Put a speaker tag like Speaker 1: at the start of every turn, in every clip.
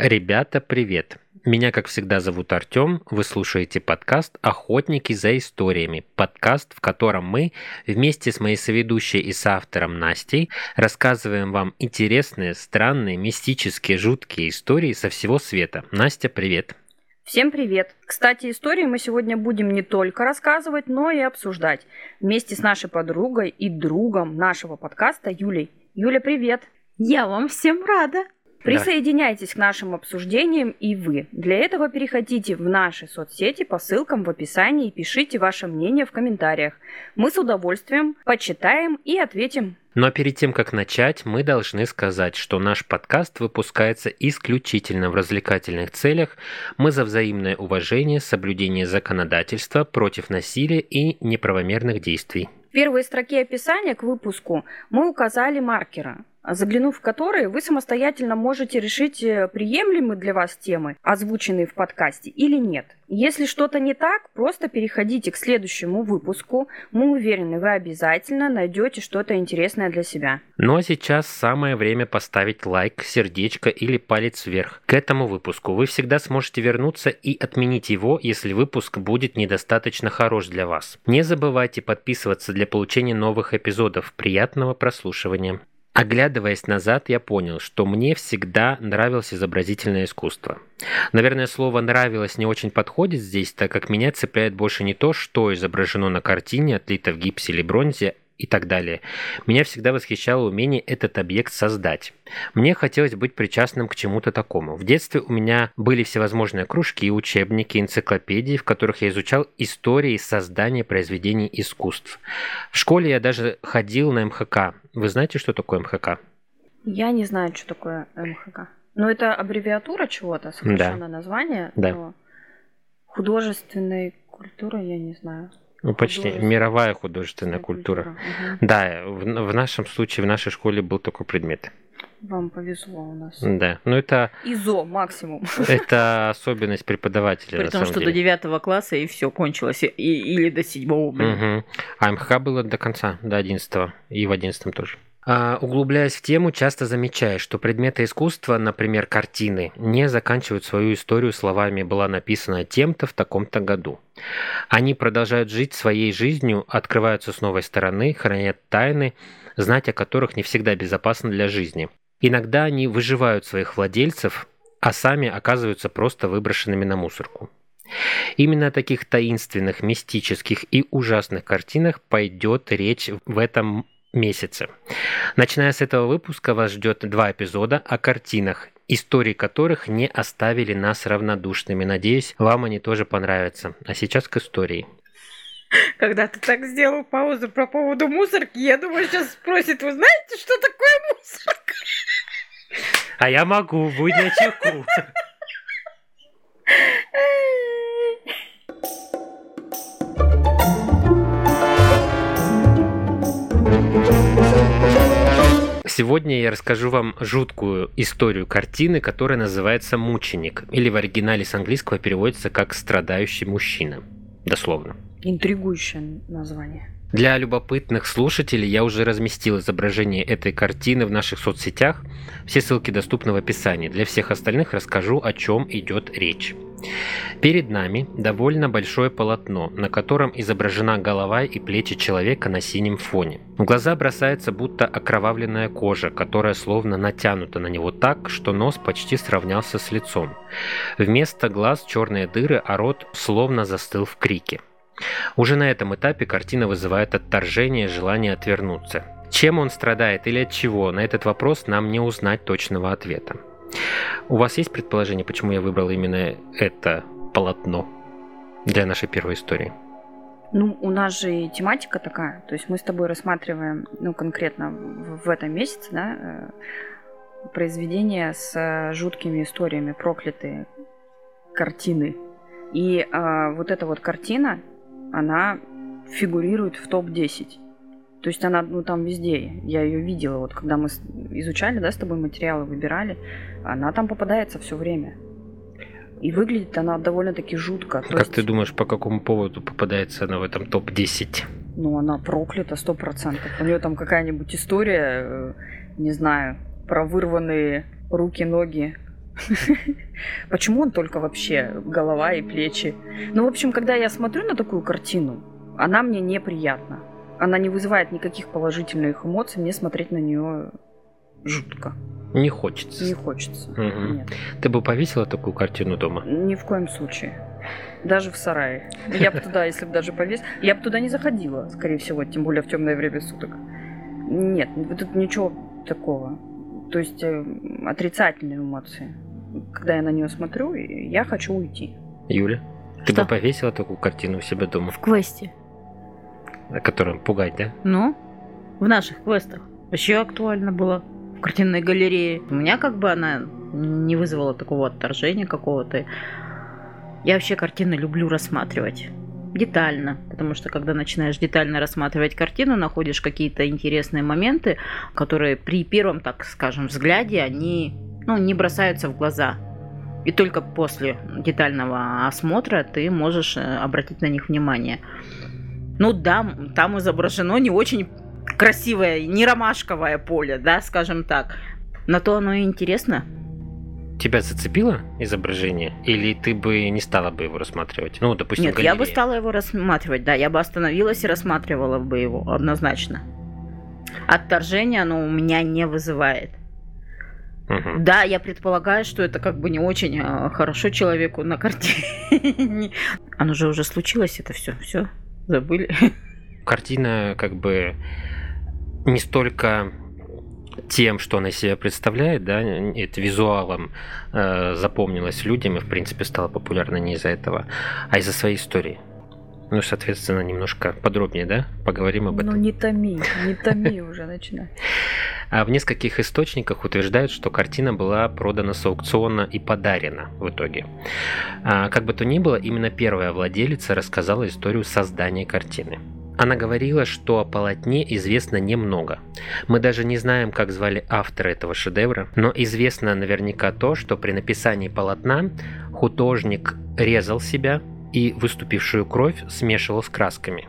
Speaker 1: Ребята, привет! Меня, как всегда, зовут Артем. Вы слушаете подкаст «Охотники за историями». Подкаст, в котором мы вместе с моей соведущей и соавтором Настей рассказываем вам интересные, странные, мистические, жуткие истории со всего света. Настя, привет!
Speaker 2: Всем привет! Кстати, истории мы сегодня будем не только рассказывать, но и обсуждать вместе с нашей подругой и другом нашего подкаста Юлей. Юля, привет!
Speaker 3: Я вам всем рада!
Speaker 2: Присоединяйтесь к нашим обсуждениям и вы. Для этого переходите в наши соцсети по ссылкам в описании и пишите ваше мнение в комментариях. Мы с удовольствием почитаем и ответим.
Speaker 1: Но перед тем, как начать, мы должны сказать, что наш подкаст выпускается исключительно в развлекательных целях. Мы за взаимное уважение, соблюдение законодательства против насилия и неправомерных действий.
Speaker 2: В первой строке описания к выпуску мы указали маркера заглянув в которые вы самостоятельно можете решить, э, приемлемы для вас темы, озвученные в подкасте, или нет. Если что-то не так, просто переходите к следующему выпуску. Мы уверены, вы обязательно найдете что-то интересное для себя.
Speaker 1: Ну а сейчас самое время поставить лайк, сердечко или палец вверх к этому выпуску. Вы всегда сможете вернуться и отменить его, если выпуск будет недостаточно хорош для вас. Не забывайте подписываться для получения новых эпизодов. Приятного прослушивания. Оглядываясь назад, я понял, что мне всегда нравилось изобразительное искусство. Наверное, слово «нравилось» не очень подходит здесь, так как меня цепляет больше не то, что изображено на картине, отлито в гипсе или бронзе, и так далее. Меня всегда восхищало умение этот объект создать. Мне хотелось быть причастным к чему-то такому. В детстве у меня были всевозможные кружки, учебники, энциклопедии, в которых я изучал истории создания произведений искусств. В школе я даже ходил на МХК. Вы знаете, что такое МХК?
Speaker 2: Я не знаю, что такое МХК. Но это аббревиатура чего-то, сокращенное да. название.
Speaker 1: Да. Но
Speaker 2: художественной культуры я не знаю.
Speaker 1: Ну, почти мировая художественная культура. культура. Угу. Да, в, в нашем случае, в нашей школе был такой предмет.
Speaker 2: Вам повезло у нас.
Speaker 1: Да, ну это...
Speaker 2: ИЗО максимум.
Speaker 1: Это особенность преподавателя,
Speaker 3: При том, что деле. до девятого класса и все кончилось, и, или до седьмого.
Speaker 1: Угу. А МХК было до конца, до одиннадцатого, и в одиннадцатом тоже. А, углубляясь в тему, часто замечаешь, что предметы искусства, например, картины, не заканчивают свою историю словами «была написана тем-то в таком-то году». Они продолжают жить своей жизнью, открываются с новой стороны, хранят тайны, знать о которых не всегда безопасно для жизни. Иногда они выживают своих владельцев, а сами оказываются просто выброшенными на мусорку. Именно о таких таинственных, мистических и ужасных картинах пойдет речь в этом месяце. Начиная с этого выпуска вас ждет два эпизода о картинах, истории которых не оставили нас равнодушными. Надеюсь, вам они тоже понравятся. А сейчас к истории.
Speaker 3: Когда ты так сделал паузу по поводу мусорки, я думаю, сейчас спросит, вы знаете, что такое мусорка?
Speaker 1: А я могу, будь на Сегодня я расскажу вам жуткую историю картины, которая называется «Мученик», или в оригинале с английского переводится как «страдающий мужчина». Дословно.
Speaker 2: Интригующее название.
Speaker 1: Для любопытных слушателей я уже разместил изображение этой картины в наших соцсетях. Все ссылки доступны в описании. Для всех остальных расскажу, о чем идет речь. Перед нами довольно большое полотно, на котором изображена голова и плечи человека на синем фоне. В глаза бросается будто окровавленная кожа, которая словно натянута на него так, что нос почти сравнялся с лицом. Вместо глаз черные дыры, а рот словно застыл в крике. Уже на этом этапе картина вызывает отторжение и желание отвернуться. Чем он страдает или от чего, на этот вопрос нам не узнать точного ответа. У вас есть предположение, почему я выбрал именно это полотно для нашей первой истории?
Speaker 2: Ну, у нас же и тематика такая. То есть мы с тобой рассматриваем, ну, конкретно в, этом месяце, да, э, произведения с э, жуткими историями, проклятые картины. И э, вот эта вот картина, она фигурирует в топ-10. То есть она, ну, там везде. Я ее видела, вот когда мы изучали, да, с тобой материалы выбирали, она там попадается все время. И выглядит она довольно-таки жутко.
Speaker 1: как есть... ты думаешь, по какому поводу попадается она в этом топ-10?
Speaker 2: Ну, она проклята сто процентов. У нее там какая-нибудь история, э, не знаю, про вырванные руки, ноги Почему он только вообще голова и плечи? Ну, в общем, когда я смотрю на такую картину, она мне неприятна. Она не вызывает никаких положительных эмоций, мне смотреть на нее жутко.
Speaker 1: Не хочется.
Speaker 2: Не хочется.
Speaker 1: Угу.
Speaker 2: Нет.
Speaker 1: Ты бы повесила такую картину дома?
Speaker 2: Ни в коем случае. Даже в сарае. Я бы туда, если бы даже повес... Я бы туда не заходила, скорее всего, тем более в темное время суток. Нет, тут ничего такого. То есть э, отрицательные эмоции. Когда я на нее смотрю, я хочу уйти.
Speaker 1: Юля, ты
Speaker 3: Что?
Speaker 1: бы повесила такую картину у себя дома,
Speaker 3: В квесте.
Speaker 1: Которая пугать, да?
Speaker 3: Ну, в наших квестах. Вообще актуально было. В картинной галерее. У меня как бы она не вызвала такого отторжения какого-то. Я вообще картины люблю рассматривать. Детально, потому что когда начинаешь детально рассматривать картину, находишь какие-то интересные моменты, которые при первом, так скажем, взгляде, они ну, не бросаются в глаза. И только после детального осмотра ты можешь э, обратить на них внимание. Ну да, там изображено не очень красивое, не ромашковое поле, да, скажем так. На то оно и интересно.
Speaker 1: Тебя зацепило изображение? Или ты бы не стала бы его рассматривать? Ну, допустим,
Speaker 3: Нет, я бы
Speaker 1: галерея.
Speaker 3: стала его рассматривать, да, я бы остановилась и рассматривала бы его, однозначно. Отторжение оно у меня не вызывает.
Speaker 1: Мгм.
Speaker 3: Да, я предполагаю, что это как бы не очень э, хорошо человеку на картине. Оно же уже случилось, это все, все, забыли.
Speaker 1: Картина как бы не столько тем, что она себя представляет, да, это визуалом э, запомнилась людям и, в принципе, стала популярна не из-за этого, а из-за своей истории. Ну, соответственно, немножко подробнее, да, поговорим об
Speaker 2: Ну
Speaker 1: этом.
Speaker 2: не томи, не томи уже начинай.
Speaker 1: А в нескольких источниках утверждают, что картина была продана с аукциона и подарена в итоге. А, как бы то ни было, именно первая владелица рассказала историю создания картины. Она говорила, что о полотне известно немного. Мы даже не знаем, как звали автора этого шедевра, но известно наверняка то, что при написании полотна художник резал себя и выступившую кровь смешивал с красками,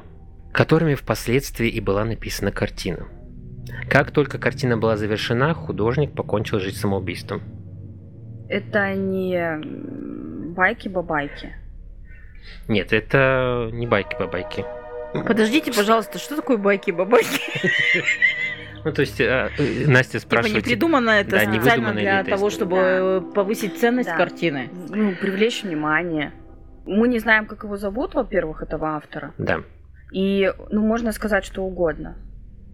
Speaker 1: которыми впоследствии и была написана картина. Как только картина была завершена, художник покончил жизнь самоубийством.
Speaker 2: Это не байки-бабайки.
Speaker 1: Нет, это не байки-бабайки.
Speaker 3: Подождите, пожалуйста, что такое байки-бабайки?
Speaker 1: Ну, то есть, э, э, Настя
Speaker 3: Типа не
Speaker 1: спрашивает...
Speaker 3: придумано это
Speaker 1: Да, не
Speaker 3: специально для того, чтобы
Speaker 2: Да.
Speaker 3: э, повысить ценность
Speaker 2: Да.
Speaker 3: картины.
Speaker 2: Ну, привлечь внимание. Мы не знаем, как его зовут, во-первых, этого автора.
Speaker 1: Да.
Speaker 2: И, ну, можно сказать что угодно.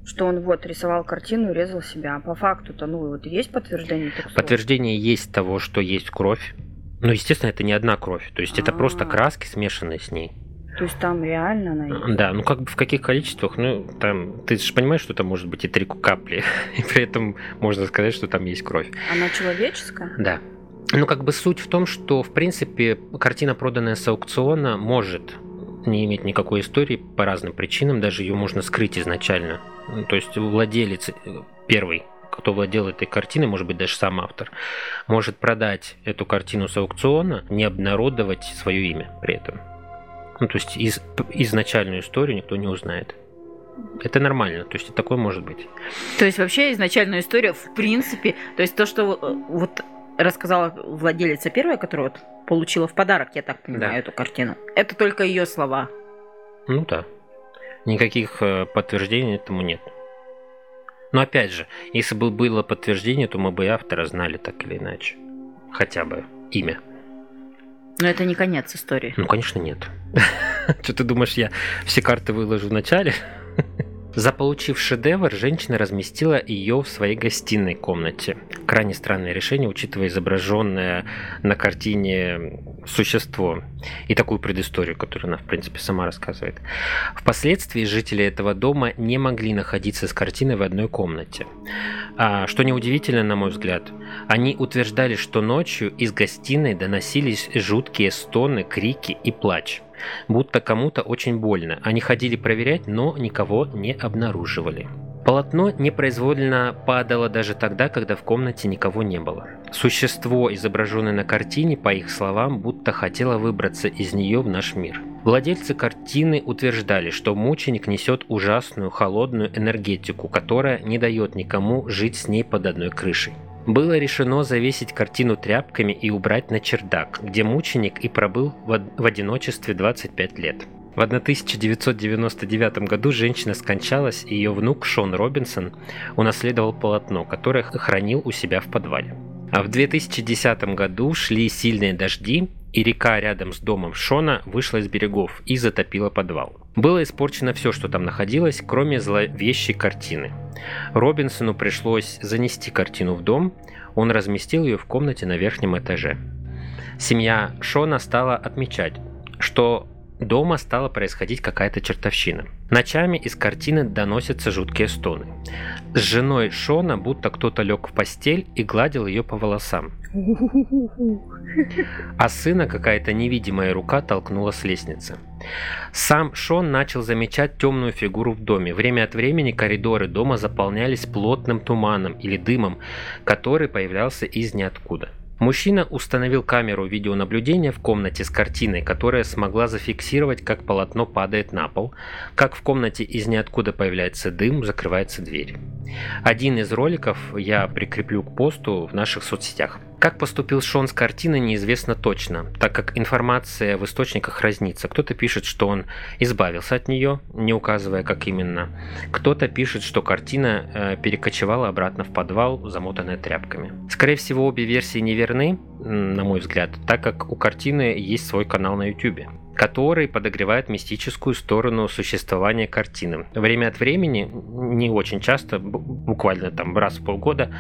Speaker 2: Что он вот рисовал картину и резал себя. А по факту-то, ну, вот есть подтверждение слов?
Speaker 1: Подтверждение есть того, что есть кровь. Ну, естественно, это не одна кровь. То есть, это просто
Speaker 2: А.
Speaker 1: краски, смешанные с ней.
Speaker 2: То есть там реально она есть?
Speaker 1: Да, ну как бы в каких количествах, ну там, ты же понимаешь, что там может быть и три капли, и при этом можно сказать, что там есть кровь.
Speaker 2: Она человеческая?
Speaker 1: Да. Ну как бы суть в том, что в принципе картина, проданная с аукциона, может не иметь никакой истории по разным причинам, даже ее можно скрыть изначально. То есть владелец э, первый, кто владел этой картиной, может быть даже сам автор, может продать эту картину с аукциона, не обнародовать свое имя при этом. Ну, то есть из, изначальную историю никто не узнает. Это нормально, то есть такое может быть.
Speaker 3: То есть вообще изначальная история, в принципе, то есть то, что э, вот рассказала владелица первая, которая вот получила в подарок, я так понимаю,
Speaker 1: Да.
Speaker 3: эту картину, это только ее слова.
Speaker 1: Ну да. Никаких э, подтверждений этому нет. Но опять же, если бы было подтверждение, то мы бы и автора знали так или иначе. Хотя бы имя.
Speaker 3: Но это не конец истории.
Speaker 1: Ну, конечно, нет. Что ты думаешь, я все карты выложу в начале? Заполучив шедевр, женщина разместила ее в своей гостиной комнате. Крайне странное решение, учитывая изображенное на картине существо и такую предысторию, которую она, в принципе, сама рассказывает. Впоследствии жители этого дома не могли находиться с картиной в одной комнате. А, что неудивительно, на мой взгляд, они утверждали, что ночью из гостиной доносились жуткие стоны, крики и плач. Будто кому-то очень больно. Они ходили проверять, но никого не обнаруживали. Полотно непроизвольно падало даже тогда, когда в комнате никого не было. Существо, изображенное на картине, по их словам, будто хотело выбраться из нее в наш мир. Владельцы картины утверждали, что мученик несет ужасную холодную энергетику, которая не дает никому жить с ней под одной крышей. Было решено завесить картину тряпками и убрать на чердак, где мученик и пробыл в одиночестве 25 лет. В 1999 году женщина скончалась, и ее внук Шон Робинсон унаследовал полотно, которое хранил у себя в подвале. А в 2010 году шли сильные дожди, и река рядом с домом Шона вышла из берегов и затопила подвал. Было испорчено все, что там находилось, кроме зловещей картины. Робинсону пришлось занести картину в дом, он разместил ее в комнате на верхнем этаже. Семья Шона стала отмечать, что дома стала происходить какая-то чертовщина. Ночами из картины доносятся жуткие стоны. С женой Шона будто кто-то лег в постель и гладил ее по волосам. А сына какая-то невидимая рука толкнула с лестницы. Сам Шон начал замечать темную фигуру в доме. Время от времени коридоры дома заполнялись плотным туманом или дымом, который появлялся из ниоткуда. Мужчина установил камеру видеонаблюдения в комнате с картиной, которая смогла зафиксировать, как полотно падает на пол, как в комнате из ниоткуда появляется дым, закрывается дверь. Один из роликов я прикреплю к посту в наших соцсетях. Как поступил Шон с картиной, неизвестно точно, так как информация в источниках разнится. Кто-то пишет, что он избавился от нее, не указывая, как именно. Кто-то пишет, что картина э, перекочевала обратно в подвал, замотанная тряпками. Скорее всего, обе версии неверны, на мой взгляд, так как у картины есть свой канал на YouTube который подогревает мистическую сторону существования картины. Время от времени, не очень часто, буквально там раз в полгода,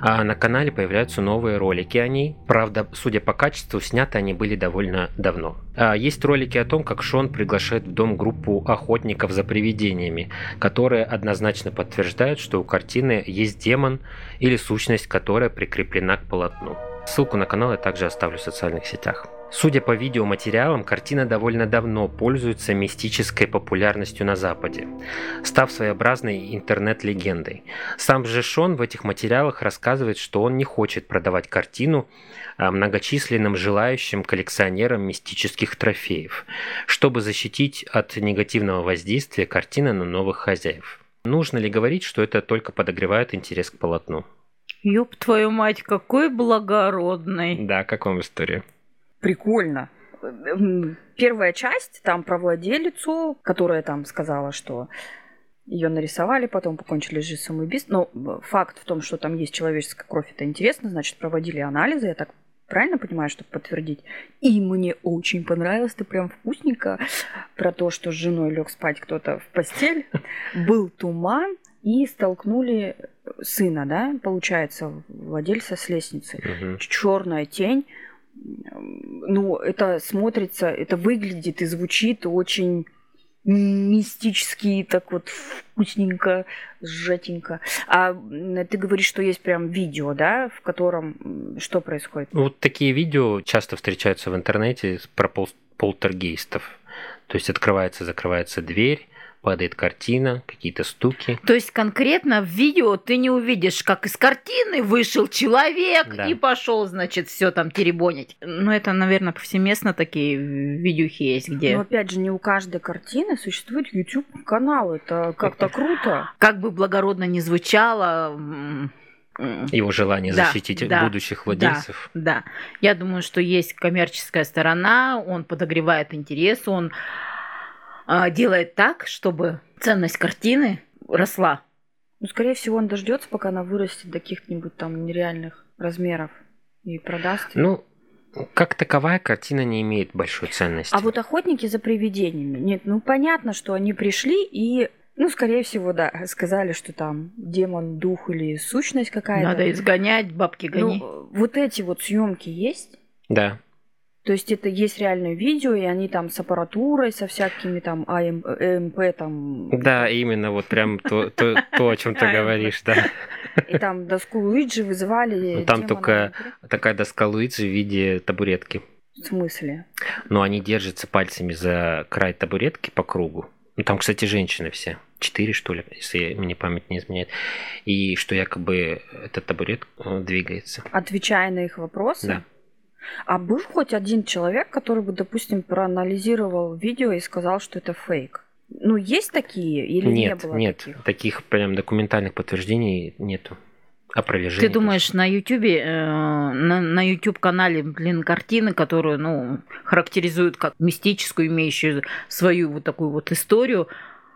Speaker 1: а на канале появляются новые ролики о ней. Правда, судя по качеству, сняты они были довольно давно. А есть ролики о том, как Шон приглашает в дом группу охотников за привидениями, которые однозначно подтверждают, что у картины есть демон или сущность, которая прикреплена к полотну. Ссылку на канал я также оставлю в социальных сетях. Судя по видеоматериалам, картина довольно давно пользуется мистической популярностью на Западе, став своеобразной интернет-легендой. Сам же Шон в этих материалах рассказывает, что он не хочет продавать картину а, многочисленным желающим коллекционерам мистических трофеев, чтобы защитить от негативного воздействия картины на новых хозяев. Нужно ли говорить, что это только подогревает интерес к полотну?
Speaker 3: Ёб твою мать, какой благородный.
Speaker 1: Да, как вам история?
Speaker 2: Прикольно. Первая часть там про владелицу, которая там сказала, что ее нарисовали, потом покончили жизнь самоубийством. Но факт в том, что там есть человеческая кровь, это интересно, значит, проводили анализы, я так правильно понимаю, чтобы подтвердить. И мне очень понравилось, ты прям вкусненько, про то, что с женой лег спать кто-то в постель. Был туман, и столкнули сына, да, получается, владельца с лестницы. Угу. Черная тень, ну, это смотрится, это выглядит и звучит очень мистически, так вот вкусненько, сжатенько. А ты говоришь, что есть прям видео, да, в котором что происходит?
Speaker 1: Вот такие видео часто встречаются в интернете про пол полтергейстов. То есть открывается, закрывается дверь, падает картина, какие-то стуки.
Speaker 3: То есть конкретно в видео ты не увидишь, как из картины вышел человек да. и пошел, значит, все там теребонить. Ну, это, наверное, повсеместно такие видюхи есть, где...
Speaker 2: Но опять же, не у каждой картины существует YouTube-канал. Это как-то круто.
Speaker 3: Как бы благородно не звучало,
Speaker 1: его желание да, защитить да, будущих владельцев.
Speaker 3: Да, да, я думаю, что есть коммерческая сторона, он подогревает интерес, он делает так, чтобы ценность картины росла.
Speaker 2: Ну, скорее всего, он дождется, пока она вырастет до каких-нибудь там нереальных размеров и продаст.
Speaker 1: Ну, как таковая картина не имеет большой ценности.
Speaker 2: А вот охотники за привидениями. Нет, ну понятно, что они пришли и ну, скорее всего, да, сказали, что там демон, дух или сущность какая-то.
Speaker 3: Надо изгонять, бабки гони.
Speaker 2: Ну, вот эти вот съемки есть?
Speaker 1: Да.
Speaker 2: То есть это есть реальное видео, и они там с аппаратурой, со всякими там АМП, там...
Speaker 1: Да, именно вот прям то, то, то о чем ты говоришь, да.
Speaker 2: И там доску Луиджи вызывали...
Speaker 1: Ну, там только такая доска Луиджи в виде табуретки.
Speaker 2: В смысле?
Speaker 1: Ну, они держатся пальцами за край табуретки по кругу. Ну, там, кстати, женщины все. Четыре, что ли, если мне память не изменяет. И что якобы этот табурет э, двигается.
Speaker 2: Отвечая на их вопросы?
Speaker 1: Да.
Speaker 2: А был хоть один человек, который бы, допустим, проанализировал видео и сказал, что это фейк? Ну, есть такие или
Speaker 1: нет,
Speaker 2: не было
Speaker 1: нет,
Speaker 2: таких?
Speaker 1: таких прям документальных подтверждений нету. опровержение.
Speaker 3: Ты думаешь, на Ютубе, э, на, на YouTube канале, блин, картины, которую, ну, характеризуют как мистическую, имеющую свою вот такую вот историю,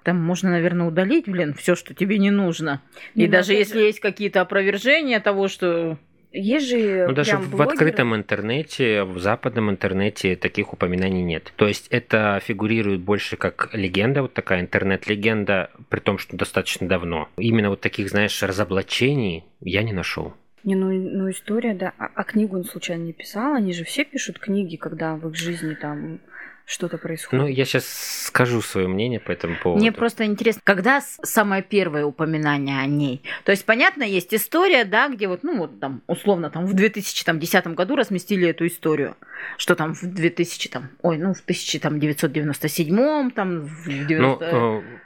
Speaker 3: там можно, наверное, удалить, блин, все, что тебе не нужно. И
Speaker 2: Не, ну,
Speaker 3: даже если есть какие-то опровержения того, что
Speaker 2: Есть же
Speaker 1: Ну, даже
Speaker 2: прям
Speaker 1: в
Speaker 2: блогеры.
Speaker 1: открытом интернете, в западном интернете таких упоминаний нет. То есть это фигурирует больше как легенда, вот такая интернет-легенда, при том, что достаточно давно. Именно вот таких, знаешь, разоблачений я не нашел.
Speaker 2: Не, ну, ну история, да. А, а книгу он случайно не писал? Они же все пишут книги, когда в их жизни там что-то происходит.
Speaker 1: Ну, я сейчас скажу свое мнение по этому поводу.
Speaker 3: Мне просто интересно, когда самое первое упоминание о ней? То есть, понятно, есть история, да, где вот, ну, вот там, условно, там в 2010 году разместили эту историю, что там в 2000, там, ой, ну, в 1997, там, в
Speaker 1: Ну,
Speaker 3: 90...
Speaker 1: э,
Speaker 3: в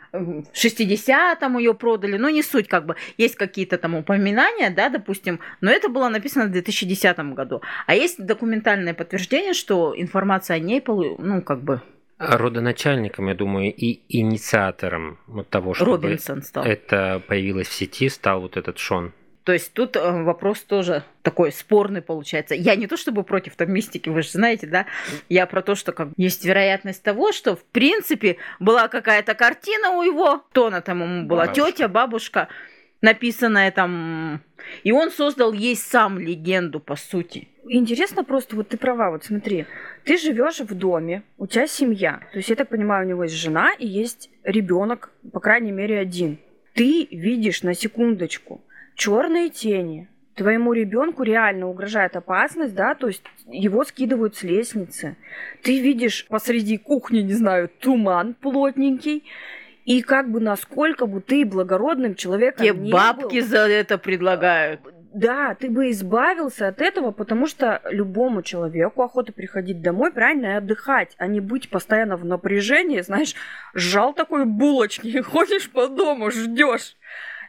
Speaker 3: 60-м ее продали, но не суть, как бы, есть какие-то там упоминания, да, допустим, но это было написано в 2010 году. А есть документальное подтверждение, что информация о ней, ну, как бы,
Speaker 1: родоначальником, я думаю, и инициатором вот того,
Speaker 3: Робинсон стал.
Speaker 1: это появилось в сети, стал вот этот Шон.
Speaker 3: То есть тут э, вопрос тоже такой спорный получается. Я не то чтобы против там мистики, вы же знаете, да? Я про то, что как есть вероятность того, что в принципе была какая-то картина у его, то она там ему была
Speaker 1: Бабушка.
Speaker 3: тетя, бабушка, написанная там, и он создал ей сам легенду по сути.
Speaker 2: Интересно просто, вот ты права, вот смотри, ты живешь в доме, у тебя семья, то есть я так понимаю, у него есть жена и есть ребенок, по крайней мере один. Ты видишь на секундочку черные тени, твоему ребенку реально угрожает опасность, да, то есть его скидывают с лестницы. Ты видишь посреди кухни, не знаю, туман плотненький, и как бы насколько бы ты благородным человеком
Speaker 3: Те
Speaker 2: не
Speaker 3: бабки
Speaker 2: был,
Speaker 3: за это предлагают.
Speaker 2: да, ты бы избавился от этого, потому что любому человеку охота приходить домой, правильно, и отдыхать, а не быть постоянно в напряжении, знаешь, сжал такой булочки, ходишь по дому, ждешь.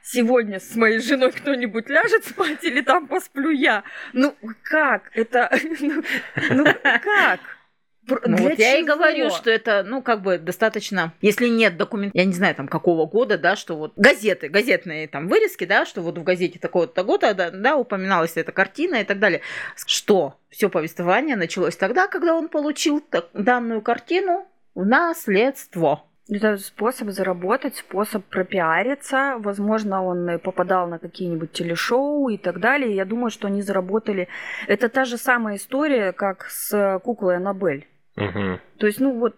Speaker 2: Сегодня с моей женой кто-нибудь ляжет спать или там посплю я? Ну как? Это... Ну, ну как?
Speaker 3: Ну, вот я и говорю, что это, ну, как бы достаточно, если нет документов, я не знаю, там, какого года, да, что вот газеты, газетные там вырезки, да, что вот в газете такого-то года, да, да, упоминалась эта картина и так далее, что все повествование началось тогда, когда он получил так- данную картину в наследство.
Speaker 2: Это способ заработать, способ пропиариться. Возможно, он попадал на какие-нибудь телешоу и так далее. Я думаю, что они заработали. Это та же самая история, как с куклой Аннабель.
Speaker 1: Мгм.
Speaker 2: То есть, ну вот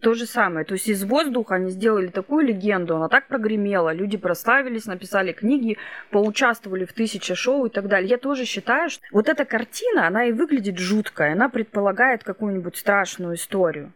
Speaker 2: то же самое. То есть из воздуха они сделали такую легенду, она так прогремела, люди прославились, написали книги, поучаствовали в тысяче шоу и так далее. Я тоже считаю, что вот эта картина, она и выглядит жуткой, она предполагает какую-нибудь страшную историю.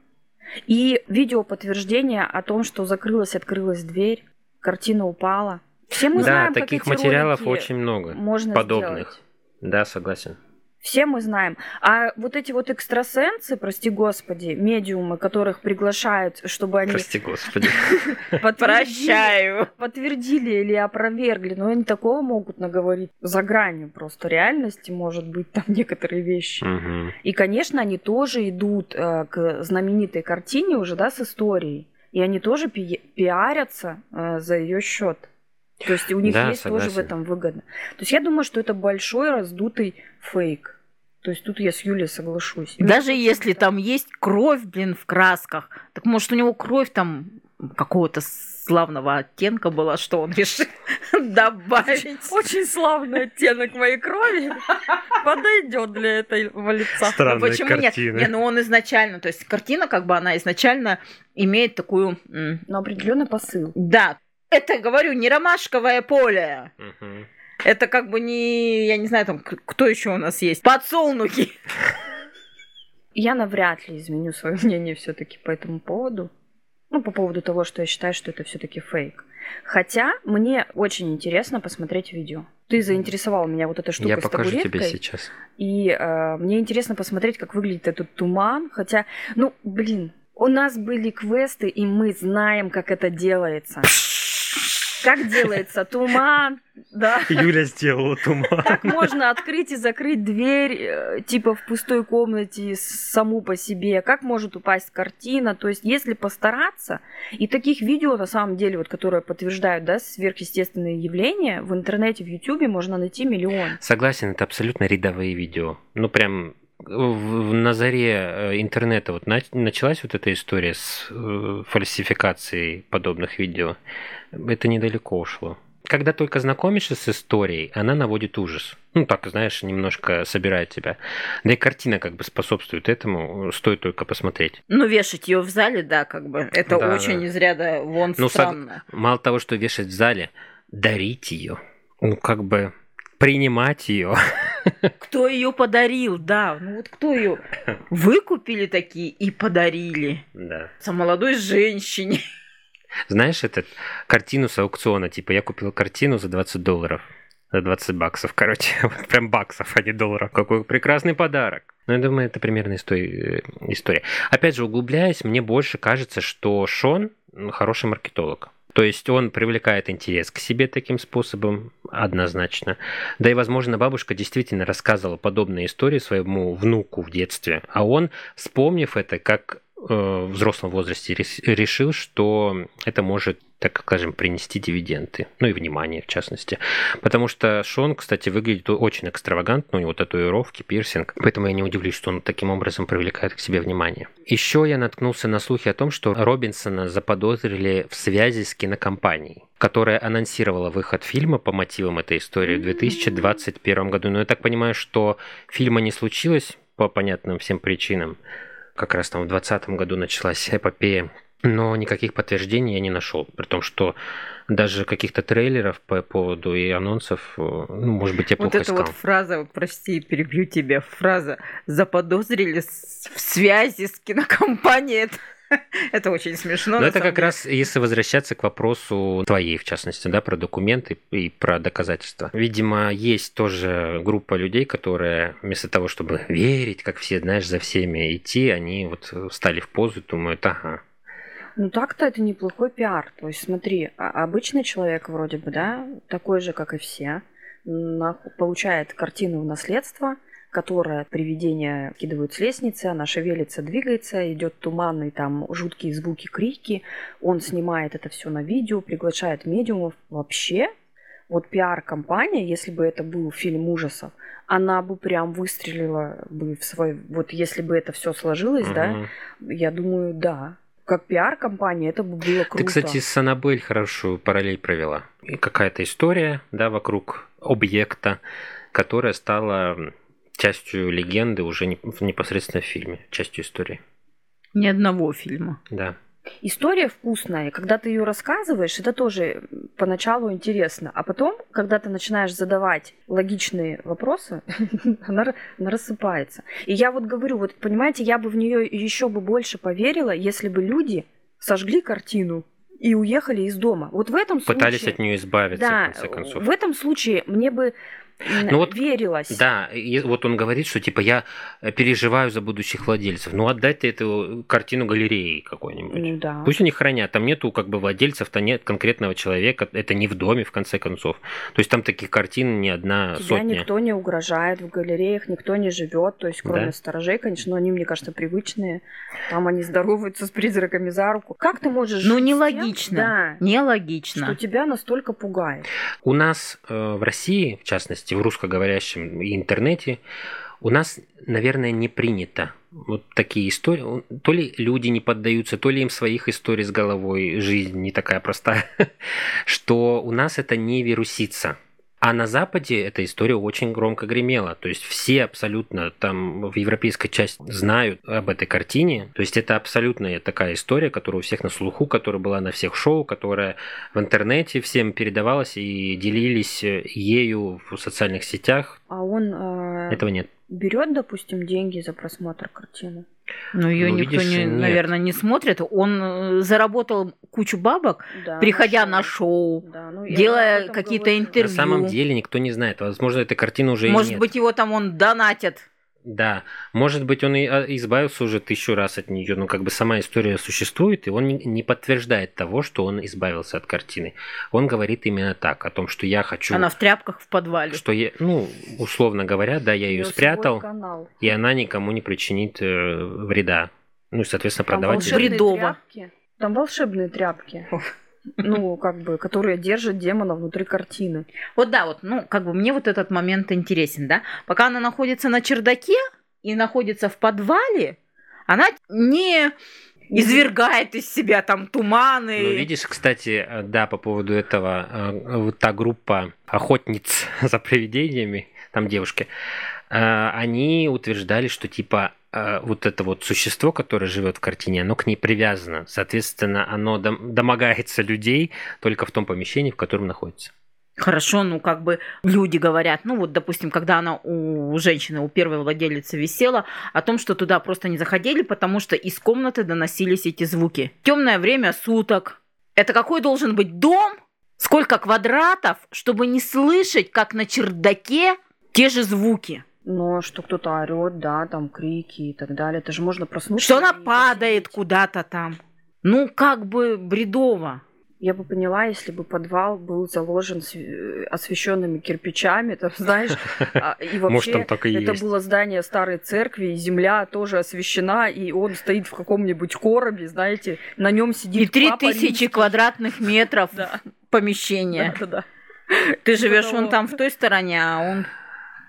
Speaker 2: И видео подтверждение о том, что закрылась, открылась дверь, картина упала. Все мы
Speaker 1: да,
Speaker 2: знаем,
Speaker 1: таких материалов очень много.
Speaker 2: можно
Speaker 1: подобных.
Speaker 2: сделать.
Speaker 1: Да, согласен.
Speaker 2: Все мы знаем. А вот эти вот экстрасенсы, прости господи, медиумы, которых приглашают, чтобы они
Speaker 1: Прости, господи.
Speaker 3: Прощаю.
Speaker 2: подтвердили или опровергли, но они такого могут наговорить за гранью просто реальности, может быть, там некоторые вещи. И, конечно, они тоже идут э, к знаменитой картине уже, да, с историей. И они тоже пи- пиарятся э, за ее счет. То есть у них
Speaker 1: Да,
Speaker 2: есть тоже в
Speaker 1: согласен.
Speaker 2: этом выгода. То есть я думаю, что это большой раздутый фейк. То есть тут я с Юлей соглашусь.
Speaker 3: Даже если там есть кровь, блин, в красках, так может у него кровь там какого-то славного оттенка была, что он решил добавить.
Speaker 2: Очень славный оттенок моей крови подойдет для этого лица.
Speaker 3: Ну, почему нет? Не, ну он изначально, то есть картина, как бы она изначально имеет такую,
Speaker 2: Но определенный посыл.
Speaker 3: да, это, говорю, не ромашковое поле.
Speaker 1: Мгм.
Speaker 3: Это как бы не, я не знаю, там, кто еще у нас есть? Подсолнухи.
Speaker 2: Я навряд ли изменю свое мнение все-таки по этому поводу. Ну, по поводу того, что я считаю, что это все-таки фейк. Хотя мне очень интересно посмотреть видео. Ты заинтересовал меня вот эта штука
Speaker 1: Я
Speaker 2: с
Speaker 1: покажу тебе сейчас.
Speaker 2: И э, мне интересно посмотреть, как выглядит этот туман. Хотя, ну, блин, у нас были квесты, и мы знаем, как это делается. Как делается туман, да.
Speaker 1: Юля сделала туман.
Speaker 2: Как можно открыть и закрыть дверь, э, типа в пустой комнате саму по себе? Как может упасть картина? То есть, если постараться, и таких видео, на самом деле, вот, которые подтверждают, да, сверхъестественные явления, в интернете, в Ютубе можно найти миллион.
Speaker 1: Согласен, это абсолютно рядовые видео. Ну, прям на заре э, интернета вот началась вот эта история с э, фальсификацией подобных видео. Это недалеко ушло. Когда только знакомишься с историей, она наводит ужас. Ну, так, знаешь, немножко собирает тебя. Да и картина как бы способствует этому, стоит только посмотреть.
Speaker 3: Ну, вешать ее в зале, да, как бы, это да, очень да. из ряда вон ну, странно.
Speaker 1: Сог... Мало того, что вешать в зале, дарить ее. Ну, как бы принимать ее.
Speaker 3: Кто ее подарил, да. Ну вот кто ее выкупили такие и подарили.
Speaker 1: Да.
Speaker 3: За молодой женщине.
Speaker 1: Знаешь, эту картину с аукциона, типа я купил картину за 20 долларов. За 20 баксов, короче. Прям баксов, а не долларов. Какой прекрасный подарок. Ну, я думаю, это примерно э, истории. Опять же, углубляясь, мне больше кажется, что Шон хороший маркетолог. То есть он привлекает интерес к себе таким способом, однозначно. Да и, возможно, бабушка действительно рассказывала подобные истории своему внуку в детстве, а он, вспомнив это, как Э, взрослом возрасте решил, что это может, так скажем, принести дивиденды. Ну и внимание, в частности. Потому что Шон, кстати, выглядит очень экстравагантно, у него татуировки, пирсинг. Поэтому я не удивлюсь, что он таким образом привлекает к себе внимание. Еще я наткнулся на слухи о том, что Робинсона заподозрили в связи с кинокомпанией которая анонсировала выход фильма по мотивам этой истории в 2021 году. Но я так понимаю, что фильма не случилось по понятным всем причинам как раз там в 2020 году началась эпопея, но никаких подтверждений я не нашел, при том, что даже каких-то трейлеров по поводу и анонсов, ну, может быть, я плохо
Speaker 3: Вот эта вот фраза, прости, перебью тебя, фраза «заподозрили в связи с кинокомпанией», Это очень смешно.
Speaker 1: Но это как раз, если возвращаться к вопросу твоей, в частности, да, про документы и про доказательства. Видимо, есть тоже группа людей, которые вместо того, чтобы верить, как все, знаешь, за всеми идти, они вот стали в позу и думают, ага,
Speaker 2: ну так-то это неплохой пиар. То есть смотри, а, обычный человек вроде бы, да, такой же, как и все, получает картину в наследство, которая привидение кидывают с лестницы, она шевелится, двигается, идет туманный, там жуткие звуки, крики. Он снимает это все на видео, приглашает медиумов. Вообще, вот пиар-компания, если бы это был фильм ужасов, она бы прям выстрелила бы в свой... Вот если бы это все сложилось, угу. да, я думаю, да. Как пиар-компания это бы было круто.
Speaker 1: Ты, кстати, с Аннабель хорошую параллель провела. И какая-то история, да, вокруг объекта, которая стала частью легенды уже непосредственно в фильме, частью истории.
Speaker 3: Ни одного фильма.
Speaker 1: Да.
Speaker 2: История вкусная, когда ты ее рассказываешь, это тоже поначалу интересно, а потом, когда ты начинаешь задавать логичные вопросы, она, она рассыпается. И я вот говорю, вот понимаете, я бы в нее еще бы больше поверила, если бы люди сожгли картину и уехали из дома. Вот в этом
Speaker 1: случае... Пытались от нее избавиться, да, в конце концов.
Speaker 2: В этом случае мне бы ну, вот, верилось.
Speaker 1: Да, и вот он говорит, что типа я переживаю за будущих владельцев. Ну, отдать эту картину галереи какой-нибудь. Ну,
Speaker 2: да.
Speaker 1: Пусть они хранят. Там нету как бы владельцев, там нет конкретного человека. Это не в доме, в конце концов. То есть там таких картин не одна
Speaker 2: Тебя
Speaker 1: сотня.
Speaker 2: никто не угрожает в галереях, никто не живет. То есть, кроме да? сторожей, конечно, но они, мне кажется, привычные. Там они здороваются с призраками за руку. Как ты можешь...
Speaker 3: Ну, нелогично. Да. Нелогично.
Speaker 2: Что тебя настолько пугает.
Speaker 1: У нас э, в России, в частности, в русскоговорящем интернете, у нас, наверное, не принято вот такие истории. То ли люди не поддаются, то ли им своих историй с головой жизнь не такая простая, что у нас это не вирусится. А на Западе эта история очень громко гремела. То есть все абсолютно там в европейской части знают об этой картине. То есть это абсолютная такая история, которая у всех на слуху, которая была на всех шоу, которая в интернете всем передавалась и делились ею в социальных сетях.
Speaker 2: А он... Э...
Speaker 1: Этого нет
Speaker 2: берет, допустим, деньги за просмотр картины?
Speaker 3: Ну, ее ну, никто, видишь, не, наверное, не смотрит. Он э, заработал кучу бабок, да, приходя на шоу, на шоу да, ну, делая какие-то интервью.
Speaker 1: На самом деле никто не знает. Возможно, эта картина уже
Speaker 3: Может быть, его там он донатят
Speaker 1: Да, может быть, он и а, избавился уже тысячу раз от нее, но как бы сама история существует, и он не подтверждает того, что он избавился от картины. Он говорит именно так, о том, что я хочу...
Speaker 3: Она в тряпках в подвале.
Speaker 1: Что я, ну, условно говоря, да, я ее спрятал, и она никому не причинит э, вреда. Ну, и, соответственно,
Speaker 2: Там
Speaker 1: продавать...
Speaker 2: волшебные
Speaker 3: Бредово.
Speaker 2: тряпки. Там волшебные тряпки. Ну, как бы, которые держат демона внутри картины.
Speaker 3: Вот да, вот, ну, как бы мне вот этот момент интересен, да. Пока она находится на чердаке и находится в подвале, она не извергает из себя там туманы.
Speaker 1: Ну, видишь, кстати, да, по поводу этого, э, вот та группа охотниц за привидениями, там девушки, э, они утверждали, что типа вот это вот существо, которое живет в картине, оно к ней привязано. Соответственно, оно дом- домогается людей только в том помещении, в котором находится.
Speaker 3: Хорошо, ну как бы люди говорят, ну вот, допустим, когда она у женщины, у первой владелицы висела, о том, что туда просто не заходили, потому что из комнаты доносились эти звуки. Темное время суток. Это какой должен быть дом? Сколько квадратов, чтобы не слышать, как на чердаке те же звуки?
Speaker 2: Но что кто-то орет, да, там крики и так далее. Это же можно проснуться.
Speaker 3: Что она падает куда-то там. Ну, как бы бредово.
Speaker 2: Я бы поняла, если бы подвал был заложен св- освещенными кирпичами, там, знаешь, а, и вообще
Speaker 1: Может, там так и
Speaker 2: это
Speaker 1: есть.
Speaker 2: было здание старой церкви, и земля тоже освещена, и он стоит в каком-нибудь коробе, знаете, на нем сидит
Speaker 3: И три тысячи квадратных метров помещения. Ты живешь
Speaker 2: того.
Speaker 3: вон там в той стороне, а он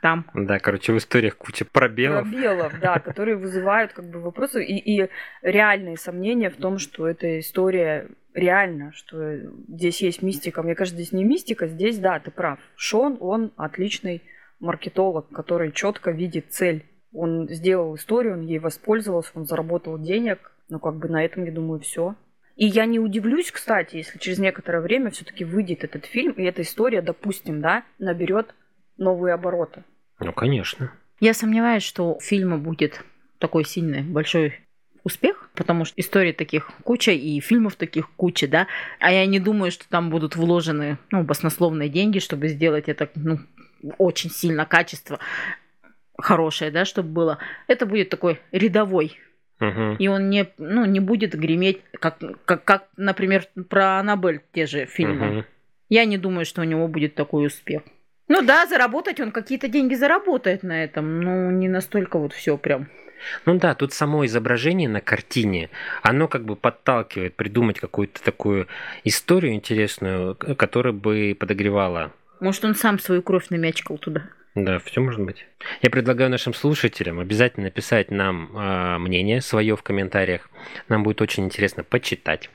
Speaker 3: там.
Speaker 1: Да, короче, в историях куча пробелов.
Speaker 2: Пробелов, да, которые вызывают как бы вопросы и, и реальные сомнения в том, что эта история реальна, что здесь есть мистика. Мне кажется, здесь не мистика, здесь, да, ты прав. Шон, он отличный маркетолог, который четко видит цель. Он сделал историю, он ей воспользовался, он заработал денег. Ну, как бы на этом, я думаю, все. И я не удивлюсь, кстати, если через некоторое время все-таки выйдет этот фильм, и эта история, допустим, да, наберет новые обороты.
Speaker 1: Ну, конечно.
Speaker 3: Я сомневаюсь, что у фильма будет такой сильный, большой успех, потому что историй таких куча и фильмов таких куча, да, а я не думаю, что там будут вложены, ну, баснословные деньги, чтобы сделать это, ну, очень сильно качество хорошее, да, чтобы было. Это будет такой рядовой
Speaker 1: Мгм.
Speaker 3: и он не, ну, не будет греметь, как, как, как, например, про Аннабель те же фильмы.
Speaker 1: Мгм.
Speaker 3: Я не думаю, что у него будет такой успех. Ну да, заработать он какие-то деньги заработает на этом, но не настолько вот все прям.
Speaker 1: Ну да, тут само изображение на картине, оно как бы подталкивает придумать какую-то такую историю интересную, которая бы подогревала.
Speaker 3: Может, он сам свою кровь намячкал туда.
Speaker 1: Да, все может быть. Я предлагаю нашим слушателям обязательно написать нам а, мнение свое в комментариях. Нам будет очень интересно почитать.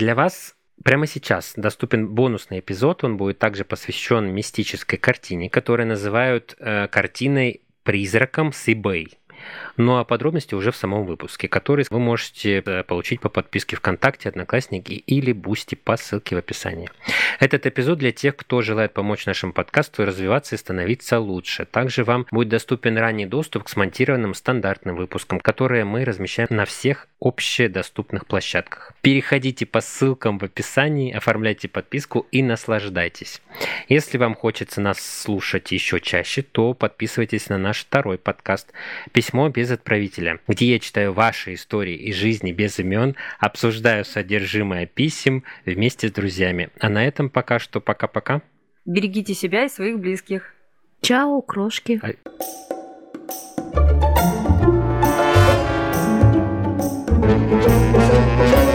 Speaker 1: Для вас прямо сейчас доступен бонусный эпизод. Он будет также посвящен мистической картине, которую называют э, картиной «Призраком с eBay». Ну а подробности уже в самом выпуске, который вы можете э, получить по подписке ВКонтакте, Одноклассники или Boosty по ссылке в описании. Этот эпизод для тех, кто желает помочь нашему подкасту развиваться и становиться лучше. Также вам будет доступен ранний доступ к смонтированным стандартным выпускам, которые мы размещаем на всех общедоступных площадках. Переходите по ссылкам в описании, оформляйте подписку и наслаждайтесь. Если вам хочется нас слушать еще чаще, то подписывайтесь на наш второй подкаст «Письмо без отправителя», где я читаю ваши истории из жизни без имен, обсуждаю содержимое писем вместе с друзьями. А на этом пока что пока-пока.
Speaker 2: Берегите себя и своих близких.
Speaker 3: Чао, крошки.
Speaker 1: А- Thank you.